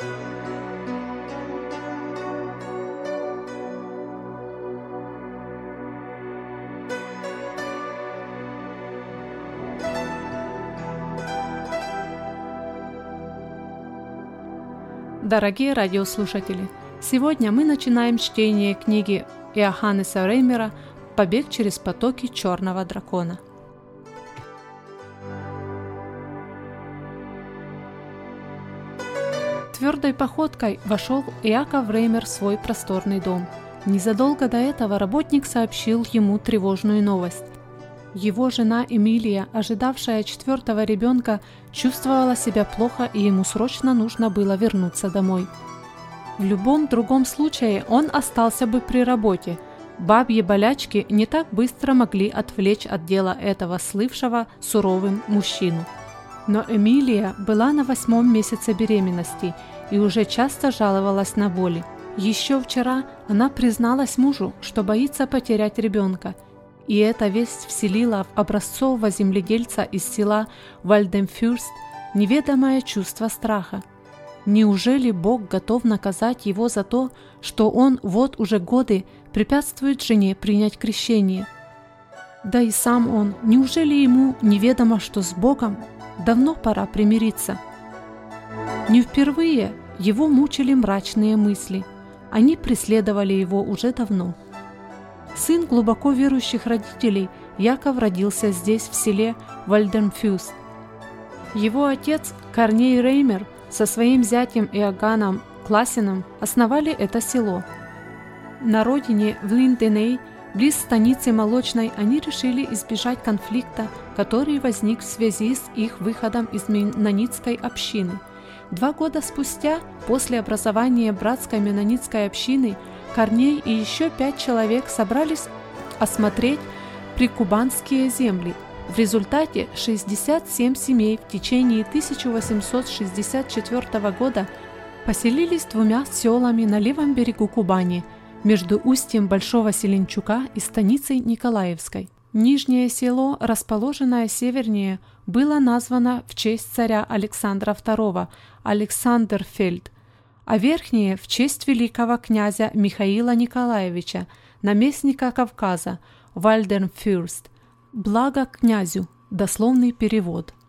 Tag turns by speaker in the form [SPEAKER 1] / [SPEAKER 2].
[SPEAKER 1] Дорогие радиослушатели, сегодня мы начинаем чтение книги Иоханнеса Реймера «Побег через потоки черного дракона». Твердой походкой вошел Иаков Реймер в свой просторный дом. Незадолго до этого работник сообщил ему тревожную новость. Его жена Эмилия, ожидавшая четвертого ребенка, чувствовала себя плохо и ему срочно нужно было вернуться домой. В любом другом случае он остался бы при работе. Бабьи болячки не так быстро могли отвлечь от дела этого слывшего суровым мужчину. Но Эмилия была на восьмом месяце беременности и уже часто жаловалась на боли. Еще вчера она призналась мужу, что боится потерять ребенка – и эта весть вселила в образцового земледельца из села Вальдемфюрст неведомое чувство страха. Неужели Бог готов наказать его за то, что он вот уже годы препятствует жене принять крещение? Да и сам он, неужели ему неведомо, что с Богом давно пора примириться? Не впервые его мучили мрачные мысли. Они преследовали его уже давно – Сын глубоко верующих родителей, Яков родился здесь, в селе Вальденфюс. Его отец Корней Реймер со своим зятем Иоганном Классином основали это село. На родине в Линденей, близ станицы Молочной, они решили избежать конфликта, который возник в связи с их выходом из Менонитской общины. Два года спустя, после образования братской Менонитской общины, Корней и еще пять человек собрались осмотреть прикубанские земли. В результате 67 семей в течение 1864 года поселились двумя селами на левом берегу Кубани, между устьем Большого Селенчука и станицей Николаевской. Нижнее село, расположенное севернее, было названо в честь царя Александра II Александрфельд – а верхние в честь великого князя Михаила Николаевича, наместника Кавказа, Вальденфюрст. Благо князю, дословный перевод –